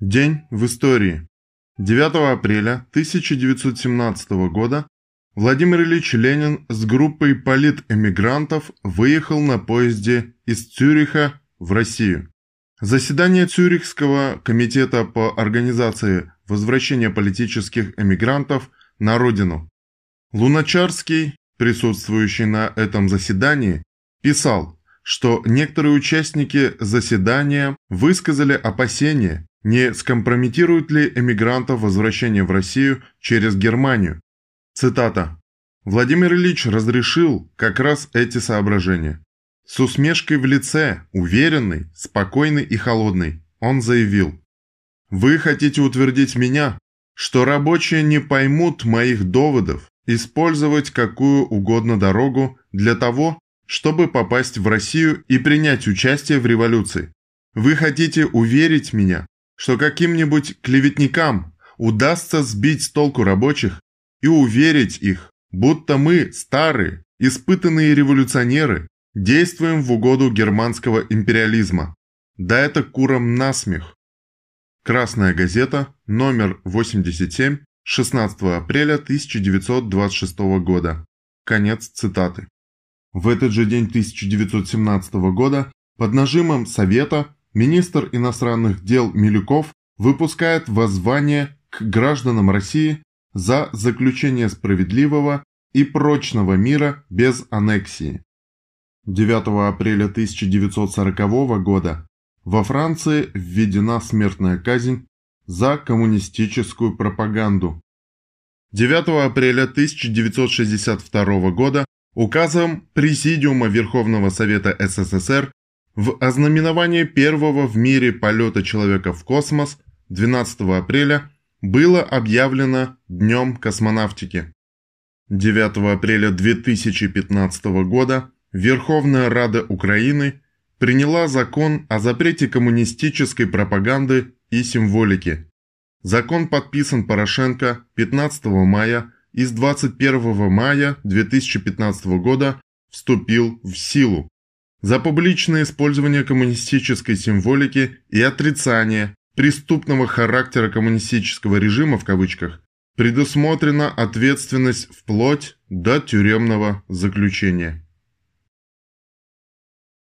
День в истории. 9 апреля 1917 года Владимир Ильич Ленин с группой политэмигрантов выехал на поезде из Цюриха в Россию. Заседание Цюрихского комитета по организации возвращения политических эмигрантов на родину. Луначарский, присутствующий на этом заседании, писал, что некоторые участники заседания высказали опасения, не скомпрометирует ли эмигрантов возвращение в Россию через Германию? Цитата. Владимир Ильич разрешил как раз эти соображения. С усмешкой в лице, уверенный, спокойный и холодный, он заявил. «Вы хотите утвердить меня, что рабочие не поймут моих доводов, использовать какую угодно дорогу для того, чтобы попасть в Россию и принять участие в революции. Вы хотите уверить меня, что каким-нибудь клеветникам удастся сбить с толку рабочих и уверить их, будто мы, старые, испытанные революционеры, действуем в угоду германского империализма. Да это курам насмех. Красная газета, номер 87, 16 апреля 1926 года. Конец цитаты. В этот же день 1917 года под нажимом Совета министр иностранных дел Милюков выпускает воззвание к гражданам России за заключение справедливого и прочного мира без аннексии. 9 апреля 1940 года во Франции введена смертная казнь за коммунистическую пропаганду. 9 апреля 1962 года указом Президиума Верховного Совета СССР в ознаменование первого в мире полета человека в космос 12 апреля было объявлено Днем космонавтики. 9 апреля 2015 года Верховная Рада Украины приняла закон о запрете коммунистической пропаганды и символики. Закон подписан Порошенко 15 мая и с 21 мая 2015 года вступил в силу за публичное использование коммунистической символики и отрицание преступного характера коммунистического режима в кавычках предусмотрена ответственность вплоть до тюремного заключения.